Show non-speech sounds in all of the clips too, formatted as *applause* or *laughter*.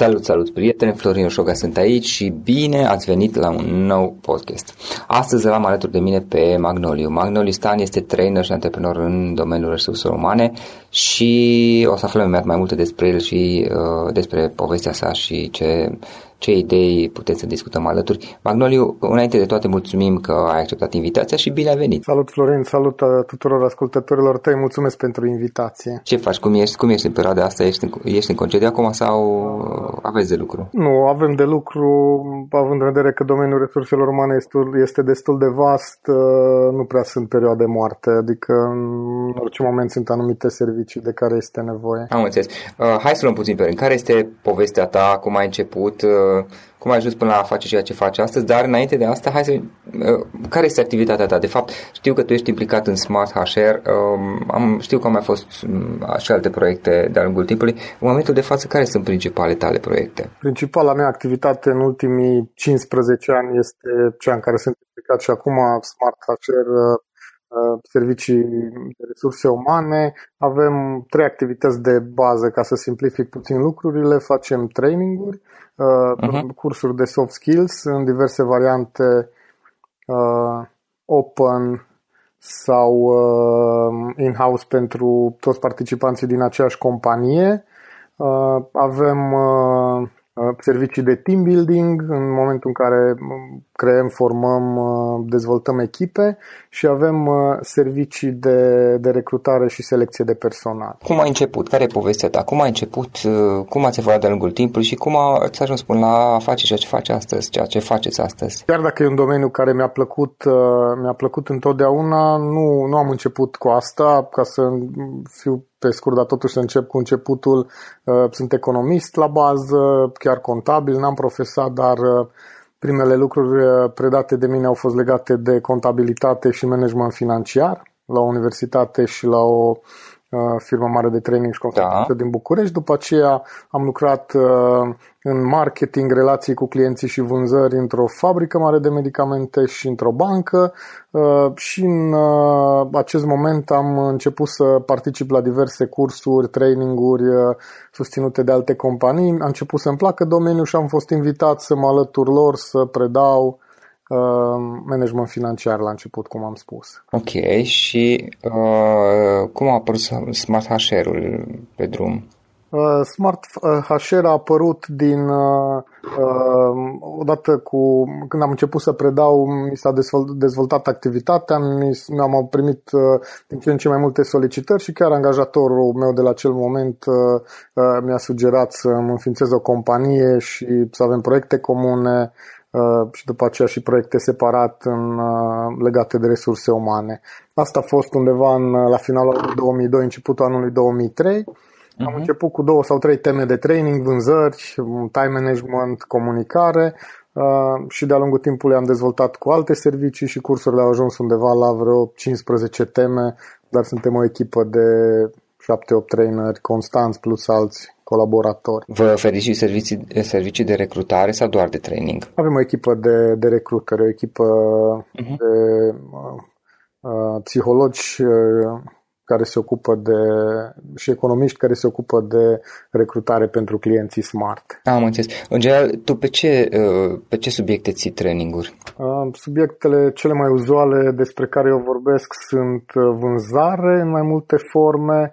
Salut, salut, prieteni! Florin Oșoga sunt aici și bine ați venit la un nou podcast. Astăzi l-am alături de mine pe Magnoliu. Magnoliu Stan este trainer și antreprenor în domeniul resurselor umane și o să aflăm imediat mai multe despre el și uh, despre povestea sa și ce ce idei putem să discutăm alături. Magnoliu, înainte de toate mulțumim că ai acceptat invitația și bine ai venit. Salut Florin, salut uh, tuturor ascultătorilor tăi, mulțumesc pentru invitație. Ce faci, cum ești, cum ești în perioada asta, ești în, ești în concediu acum sau aveți de lucru? Nu, avem de lucru, având în vedere că domeniul resurselor umane este destul de vast, uh, nu prea sunt perioade moarte, adică în orice moment sunt anumite servicii de care este nevoie. Am înțeles. Uh, hai să luăm puțin pe rând. Care este povestea ta, cum ai început, uh, cum ai ajuns până la a face ceea ce faci astăzi, dar înainte de asta, hai să... Uh, care este activitatea ta? De fapt, știu că tu ești implicat în Smart HR, um, am, știu că au mai fost um, și alte proiecte de-a lungul timpului. În momentul de față, care sunt principalele tale proiecte? Principala mea activitate în ultimii 15 ani este cea în care sunt implicat și acum, Smart HR uh, servicii de resurse umane. Avem trei activități de bază ca să simplific puțin lucrurile. Facem traininguri, uh-huh. cursuri de soft skills în diverse variante uh, open sau uh, in-house pentru toți participanții din aceeași companie. Uh, avem uh, Uh, servicii de team building în momentul în care um, creăm, formăm, uh, dezvoltăm echipe și avem uh, servicii de, de recrutare și selecție de personal. Cum ai început? Care e povestea ta? Cum ai început? Cum ați evoluat de-a lungul timpului și cum ați ajuns până la a face ceea ce faci astăzi, ceea ce faceți astăzi? Chiar dacă e un domeniu care mi-a plăcut, mi-a plăcut întotdeauna, nu, nu am început cu asta ca să fiu pe scurt, dar totuși să încep cu începutul. Uh, sunt economist la bază, chiar contabil, n-am profesat, dar uh, primele lucruri uh, predate de mine au fost legate de contabilitate și management financiar la o universitate și la o Uh, firmă mare de training și consultanță da. din București. După aceea am lucrat uh, în marketing, relații cu clienții și vânzări într-o fabrică mare de medicamente și într-o bancă uh, și în acest moment am început să particip la diverse cursuri, traininguri susținute de alte companii. Am început să-mi placă domeniul și am fost invitat să mă alătur lor, să predau Uh, management financiar la început, cum am spus. Ok, și uh, cum a apărut Smart HR-ul pe drum? Uh, Smart HR a apărut din uh, uh, odată cu când am început să predau, mi s-a dezvoltat activitatea, mi-am primit uh, din ce în ce mai multe solicitări și chiar angajatorul meu de la acel moment uh, uh, mi-a sugerat să îmi înființez o companie și să avem proiecte comune Uh, și după aceea și proiecte separat în, uh, legate de resurse umane. Asta a fost undeva în, la finalul anului 2002, începutul anului 2003. Uh-huh. Am mhm. început cu două sau trei teme de training, vânzări, time management, comunicare uh, și de-a lungul timpului am dezvoltat cu alte servicii și cursurile au ajuns undeva la vreo 15 teme, dar suntem o echipă de 7-8 traineri constanți plus alți colaboratori. Vă oferiți și servicii, servicii de recrutare sau doar de training? Avem o echipă de, de recrutare, o echipă uh-huh. de uh, uh, psihologi uh, care se ocupă de și economiști care se ocupă de recrutare pentru clienții smart. Am înțeles. În general, tu pe ce, uh, pe ce subiecte ții traininguri? Uh, subiectele cele mai uzuale despre care eu vorbesc sunt uh, vânzare în mai multe forme,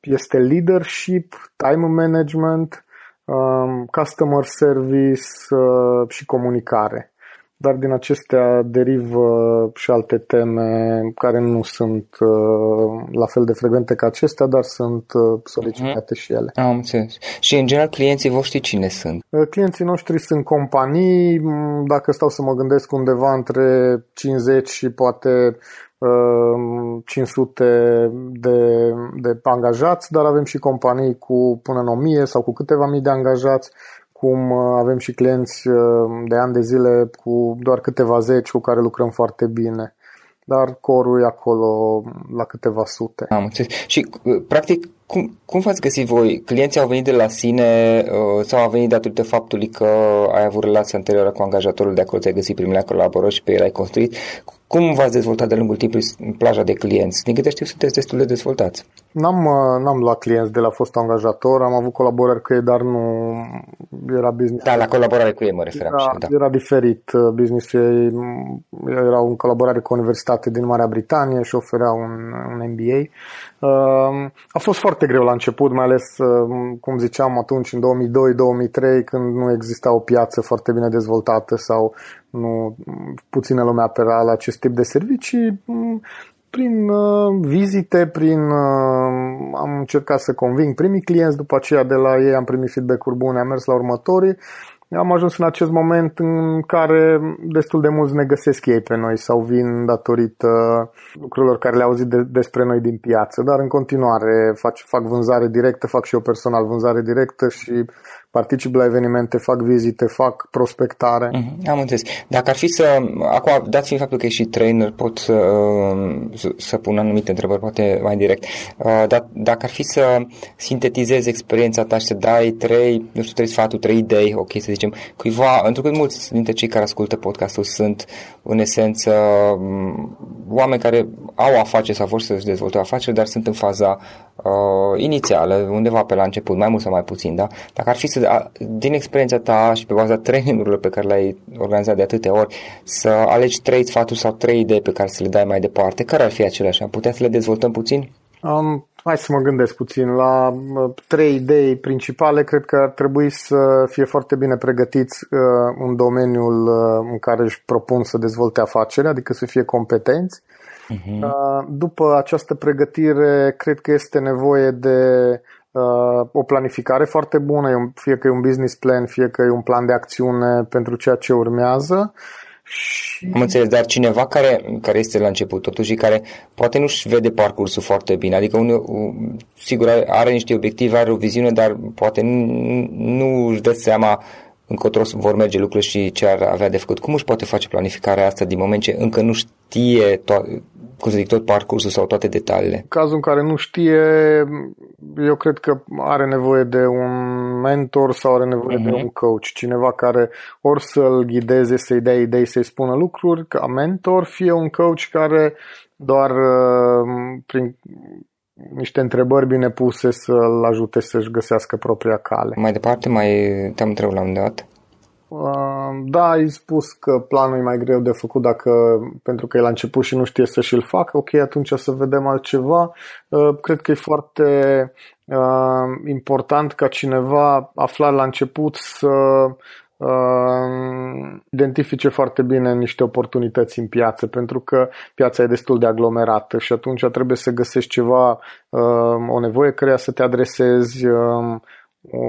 este leadership, time management, um, customer service uh, și comunicare. Dar din acestea derivă și alte teme care nu sunt uh, la fel de frecvente ca acestea, dar sunt uh, solicitate uh-huh. și ele. Am înțeles. Și în general clienții voștri cine sunt? Clienții noștri sunt companii, dacă stau să mă gândesc undeva între 50 și poate 500 de, de angajați, dar avem și companii cu până în 1000 sau cu câteva mii de angajați, cum uh, avem și clienți uh, de ani de zile cu doar câteva zeci cu care lucrăm foarte bine. Dar corul e acolo la câteva sute. Am înțeles. Și, uh, practic, cum, cum v-ați găsit voi? Clienții au venit de la sine uh, sau au venit datorită faptului că ai avut relație anterioară cu angajatorul de acolo, ți-ai găsit primele colaborări și pe el ai construit? Cum v-ați dezvoltat de lungul timpului în plaja de clienți? Din câte știu, sunteți destul de dezvoltați. N-am, uh, n-am luat clienți de la fost angajator, am avut colaborări cu ei, dar nu era business. Da, la colaborare cu ei mă referam era, și da. era diferit. Uh, businessul ei era în colaborare cu o universitate din Marea Britanie și oferea un, un MBA. Uh, a fost foarte greu la început, mai ales, cum ziceam, atunci în 2002-2003, când nu exista o piață foarte bine dezvoltată sau nu puțină lume apera la acest tip de servicii prin uh, vizite, prin uh, am încercat să conving primii clienți, după aceea de la ei am primit feedback-uri bune, am mers la următorii. Am ajuns în acest moment în care destul de mulți ne găsesc ei pe noi sau vin datorită lucrurilor care le-au auzit de, despre noi din piață, dar în continuare fac, fac vânzare directă, fac și eu personal vânzare directă și particip la evenimente, fac vizite, fac prospectare. Mm-hmm, am înțeles. Dacă ar fi să, acum, dat fiind faptul că ești și trainer, pot să, să, să pun anumite întrebări, poate mai direct, uh, dar dacă ar fi să sintetizezi experiența ta și să dai trei, nu știu, trei sfaturi, trei idei, ok, să zicem, cuiva, pentru că mulți dintre cei care ascultă podcastul sunt, în esență, mm, oameni care au afaceri sau vor să-și dezvolte afaceri, dar sunt în faza uh, inițială, undeva pe la început, mai mult sau mai puțin, da? Dacă ar fi să, din experiența ta și pe baza trainingurilor pe care le-ai organizat de atâtea ori, să alegi trei sfaturi sau trei idei pe care să le dai mai departe, care ar fi aceleași? Am putea să le dezvoltăm puțin? Um, hai să mă gândesc puțin. La uh, trei idei principale, cred că ar trebui să fie foarte bine pregătiți uh, în domeniul uh, în care își propun să dezvolte afaceri, adică să fie competenți. Uh-huh. După această pregătire, cred că este nevoie de uh, o planificare foarte bună, fie că e un business plan, fie că e un plan de acțiune pentru ceea ce urmează. Și... Am înțeles, dar cineva care, care este la început totuși care poate nu-și vede parcursul foarte bine, adică unul, sigur are niște obiective, are o viziune, dar poate nu, nu își dă seama încotro vor merge lucrurile și ce ar avea de făcut. Cum își poate face planificarea asta din moment ce încă nu știe to- cum să zic, tot parcursul sau toate detaliile? În cazul în care nu știe, eu cred că are nevoie de un mentor sau are nevoie uh-huh. de mhm. un coach, cineva care ori să-l ghideze, să-i dea idei, să-i spună lucruri ca mentor, fie un coach care doar uh, prin niște întrebări bine puse să-l ajute să-și găsească propria cale. Mai departe, mai te-am întrebat la un dat? Da, ai spus că planul e mai greu de făcut dacă pentru că e la început și nu știe să și-l facă. Ok, atunci să vedem altceva. Cred că e foarte important ca cineva aflat la început să identifice foarte bine niște oportunități în piață, pentru că piața e destul de aglomerată și atunci trebuie să găsești ceva, o nevoie care să te adresezi, o, o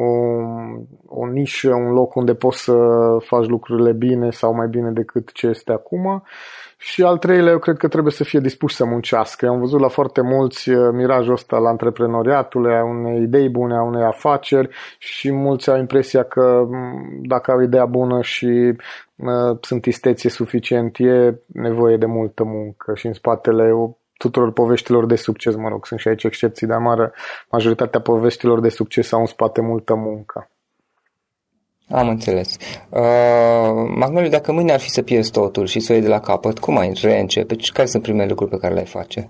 nișă, un loc unde poți să faci lucrurile bine sau mai bine decât ce este acum. Și al treilea, eu cred că trebuie să fie dispus să muncească. Eu am văzut la foarte mulți uh, mirajul ăsta la antreprenoriatul, a unei idei bune, a unei afaceri și mulți au impresia că mm, dacă au ideea bună și uh, sunt isteție suficient, e nevoie de multă muncă și în spatele tuturor poveștilor de succes, mă rog, sunt și aici excepții, dar mare, majoritatea poveștilor de succes au în spate multă muncă. Am înțeles. Uh, Magnoliu, dacă mâine ar fi să pierzi totul și să o iei de la capăt, cum ai reîncepe? Care sunt primele lucruri pe care le-ai face?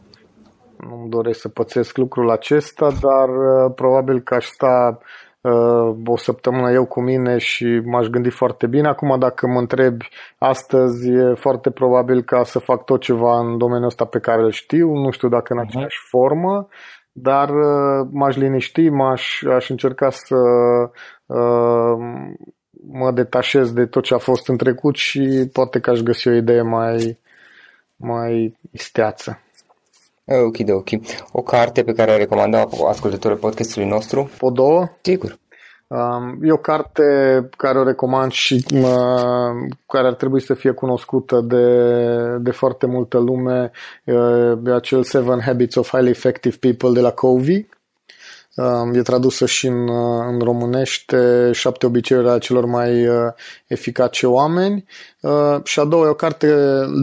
Nu-mi doresc să pățesc lucrul acesta, dar uh, probabil că aș sta uh, o săptămână eu cu mine și m-aș gândi foarte bine. Acum, dacă mă întrebi astăzi, e foarte probabil ca să fac tot ceva în domeniul ăsta pe care îl știu. Nu știu dacă în uh-huh. aceeași formă, dar uh, m-aș liniști, m-aș aș încerca să uh, mă detașez de tot ce a fost în trecut și poate că aș găsi o idee mai, mai isteață. Ok, de ok. O carte pe care ai recomandat ascultătorul podcastului nostru? O două? Sigur. Um, e o carte care o recomand și care ar trebui să fie cunoscută de, de foarte multă lume. E acel Seven Habits of Highly Effective People de la Covey. Um, e tradusă și în, în românește Șapte obiceiuri ale celor mai uh, eficace oameni. Uh, și a doua e o carte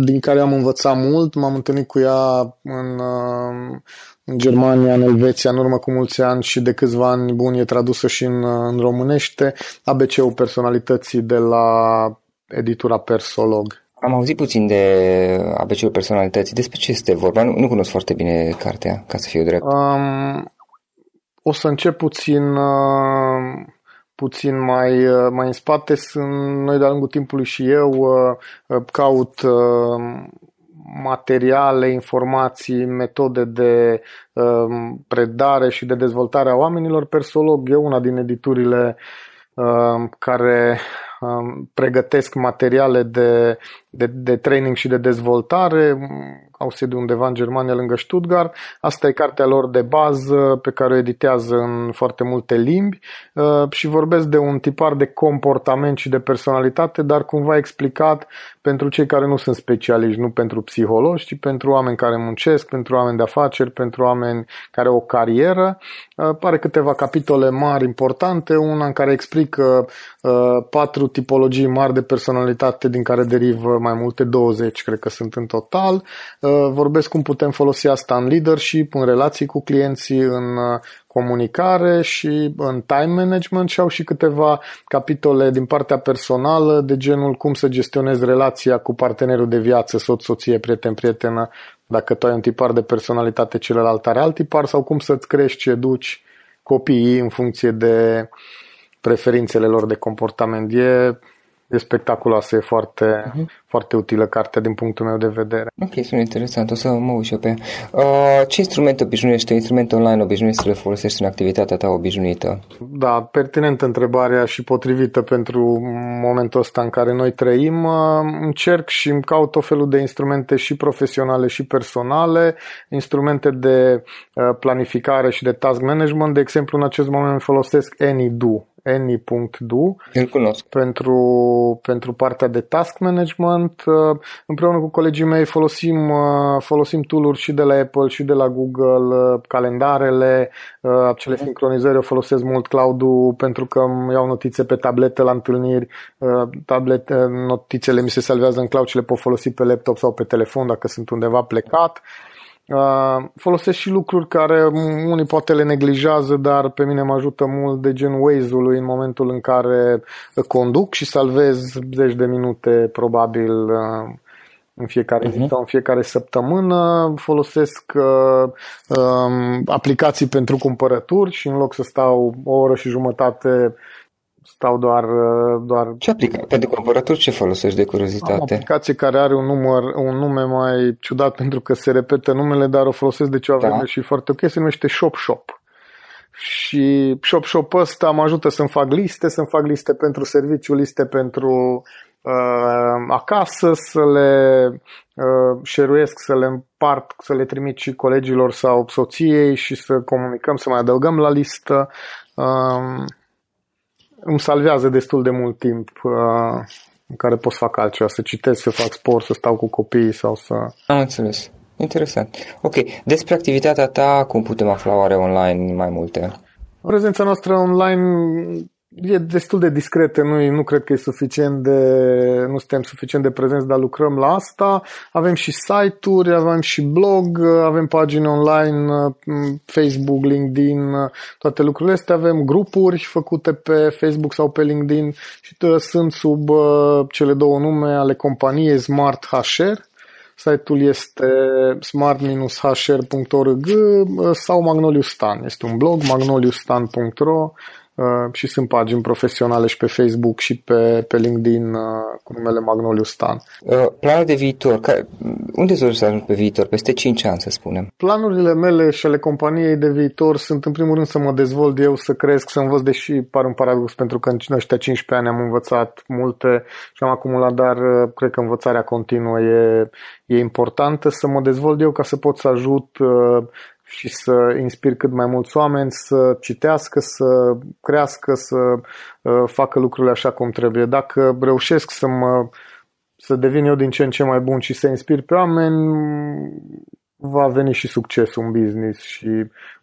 din care am învățat mult. M-am întâlnit cu ea în uh, în Germania, în Elveția, în urmă cu mulți ani și de câțiva ani buni e tradusă și în, în românește, ABC-ul personalității de la editura Persolog. Am auzit puțin de ABC-ul personalității. Despre ce este vorba? Nu, nu cunosc foarte bine cartea, ca să fiu drept. Um, o să încep puțin, uh, puțin mai, uh, mai în spate. Sunt noi de-a lungul timpului și eu uh, caut materiale, informații, metode de predare și de dezvoltare a oamenilor. Persolog e una din editurile care pregătesc materiale de, de, de training și de dezvoltare au sediu undeva în Germania, lângă Stuttgart. Asta e cartea lor de bază pe care o editează în foarte multe limbi uh, și vorbesc de un tipar de comportament și de personalitate, dar cumva explicat pentru cei care nu sunt specialiști, nu pentru psihologi, ci pentru oameni care muncesc, pentru oameni de afaceri, pentru oameni care au o carieră. Uh, pare câteva capitole mari importante, una în care explică uh, patru tipologii mari de personalitate din care derivă mai multe 20, cred că sunt în total vorbesc cum putem folosi asta în leadership, în relații cu clienții, în uh, comunicare și în time management și au și câteva capitole din partea personală de genul cum să gestionezi relația cu partenerul de viață, soț, soție, prieten, prietenă, dacă tu ai un tipar de personalitate, celălalt are alt tipar sau cum să-ți crești și educi copiii în funcție de preferințele lor de comportament. E e spectaculoasă, e foarte, uh-huh. foarte utilă cartea din punctul meu de vedere. Ok, sunt interesant, o să mă uit și pe uh, Ce instrument obișnuiești, instrument online obișnuiești să le folosești în activitatea ta obișnuită? Da, pertinentă întrebarea și potrivită pentru momentul ăsta în care noi trăim. Uh, încerc și îmi caut o felul de instrumente și profesionale și personale, instrumente de uh, planificare și de task management. De exemplu, în acest moment folosesc AnyDo, any.do Îl cunosc. Pentru, pentru partea de task management. Uh, împreună cu colegii mei folosim, uh, folosim tool-uri și de la Apple și de la Google, uh, calendarele, acele sincronizări, eu folosesc mult cloud-ul pentru că îmi iau notițe pe tabletă la întâlniri, tablet, notițele mi se salvează în cloud și le pot folosi pe laptop sau pe telefon dacă sunt undeva plecat. Uh, folosesc și lucruri care unii poate le neglijează, dar pe mine mă ajută mult de gen Waze-ului în momentul în care conduc și salvez zeci de minute probabil uh, în fiecare uh-huh. zi sau în fiecare săptămână. Folosesc uh, um, aplicații pentru cumpărături și în loc să stau o oră și jumătate stau doar... Uh, doar... Ce aplicație? Pentru cumpărături ce folosești de curiozitate? Am o aplicație care are un, număr, un nume mai ciudat *laughs* pentru că se repetă numele, dar o folosesc de ceva da. vreme și foarte ok, se numește Shop Shop. Și Shop Shop ăsta mă ajută să-mi fac liste, să-mi fac liste pentru serviciu, liste pentru uh, acasă, să le uh, șeruiesc, să le împart, să le trimit și colegilor sau soției și să comunicăm, să mai adăugăm la listă. Uh, îmi salvează destul de mult timp uh, în care pot să fac altceva, să citesc, să fac sport, să stau cu copiii sau să... Am înțeles. Interesant. Ok. Despre activitatea ta, cum putem afla oare online mai multe? Prezența noastră online e destul de discretă, nu, nu cred că e suficient de, nu suntem suficient de prezenți, dar lucrăm la asta. Avem și site-uri, avem și blog, avem pagini online, Facebook, LinkedIn, toate lucrurile astea. Avem grupuri făcute pe Facebook sau pe LinkedIn și sunt sub uh, cele două nume ale companiei Smart HR. Site-ul este smart-hr.org uh, sau Magnoliustan. Este un blog, magnoliustan.ro Uh, și sunt pagini profesionale și pe Facebook și pe, pe LinkedIn uh, cu numele Magnoliu Stan. Uh, planul de viitor, care, unde să ajungi pe viitor? Peste 5 ani, să spunem. Planurile mele și ale companiei de viitor sunt în primul rând să mă dezvolt eu, să cresc, să învăț, deși par un paradox pentru că în ăștia 15 ani am învățat multe și am acumulat, dar cred că învățarea continuă e, e importantă, să mă dezvolt eu ca să pot să ajut și să inspir cât mai mulți oameni să citească, să crească, să uh, facă lucrurile așa cum trebuie. Dacă reușesc să mă să devin eu din ce în ce mai bun și să inspir pe oameni, va veni și succesul în business și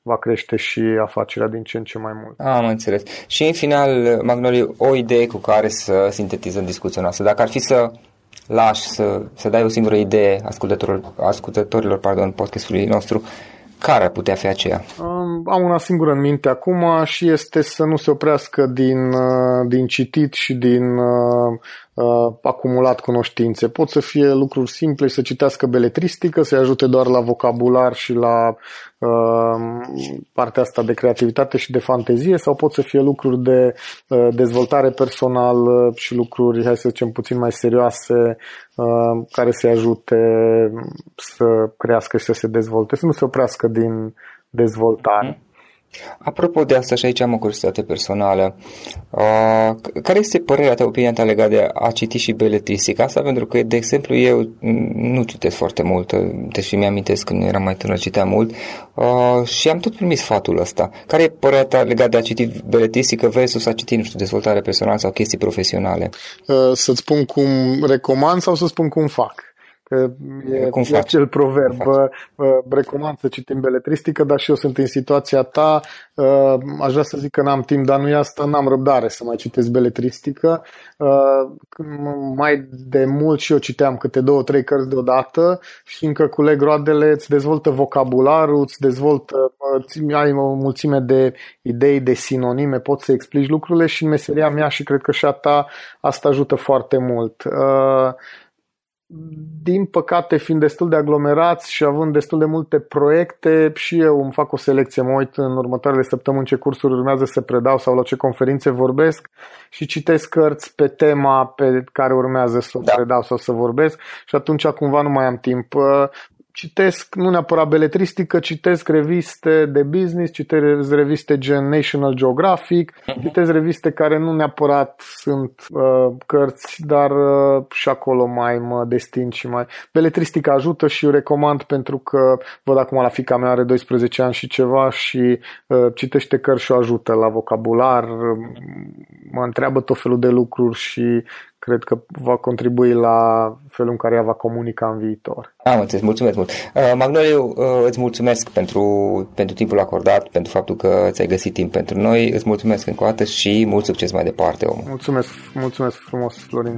va crește și afacerea din ce în ce mai mult. Am înțeles. Și în final, Magnoliu, o idee cu care să sintetizăm discuția noastră. Dacă ar fi să lași, să, să dai o singură idee ascultătorilor, ascultătorilor pardon, podcastului nostru, care ar putea fi aceea? Um, am una singură în minte acum și este să nu se oprească din, uh, din citit și din uh, uh, acumulat cunoștințe. Pot să fie lucruri simple, să citească beletristică, să-i ajute doar la vocabular și la uh, partea asta de creativitate și de fantezie sau pot să fie lucruri de uh, dezvoltare personală și lucruri, hai să zicem, puțin mai serioase uh, care să-i ajute să crească și să se dezvolte, să nu se oprească din dezvoltare. Mm-hmm. Apropo de asta și aici am o curiozitate personală. Uh, care este părerea ta, opinia ta legat de a citi și beletristică? Asta pentru că, de exemplu, eu nu citesc foarte mult, deși mi-amintesc când eram mai tânăr, citeam mult uh, și am tot primit sfatul ăsta. Care e părerea ta legat de a citi beletristică versus a citi, nu știu, dezvoltare personală sau chestii profesionale? Uh, să-ți spun cum recomand sau să spun cum fac? E, Cum e acel proverb. Recomand să citim beletristică, dar și eu sunt în situația ta. Aș vrea să zic că n-am timp, dar nu e asta, n-am răbdare să mai citesc beletristică. Mai de mult și eu citeam câte două, trei cărți deodată și încă culeg roadele, îți dezvoltă vocabularul, îți dezvoltă, ai o mulțime de idei, de sinonime, poți să explici lucrurile și în meseria mea și cred că și a ta asta ajută foarte mult din păcate, fiind destul de aglomerați și având destul de multe proiecte, și eu îmi fac o selecție, mă uit în următoarele săptămâni ce cursuri urmează să predau sau la ce conferințe vorbesc și citesc cărți pe tema pe care urmează să o da. predau sau să vorbesc și atunci cumva nu mai am timp citesc nu neapărat beletristică, citesc reviste de business, citesc reviste gen National Geographic, uh-huh. citesc reviste care nu neapărat sunt uh, cărți, dar uh, și acolo mai mă destin și mai... Beletristica ajută și eu recomand pentru că văd acum la fica mea are 12 ani și ceva și uh, citește cărți și o ajută la vocabular, mă întreabă tot felul de lucruri și cred că va contribui la felul în care ea va comunica în viitor. Am înțeles, mulțumesc mult. Uh, Magnoliu, uh, îți mulțumesc pentru, pentru timpul acordat, pentru faptul că ți-ai găsit timp pentru noi. Îți mulțumesc încă o dată și mult succes mai departe, om. Mulțumesc, mulțumesc frumos, Florin.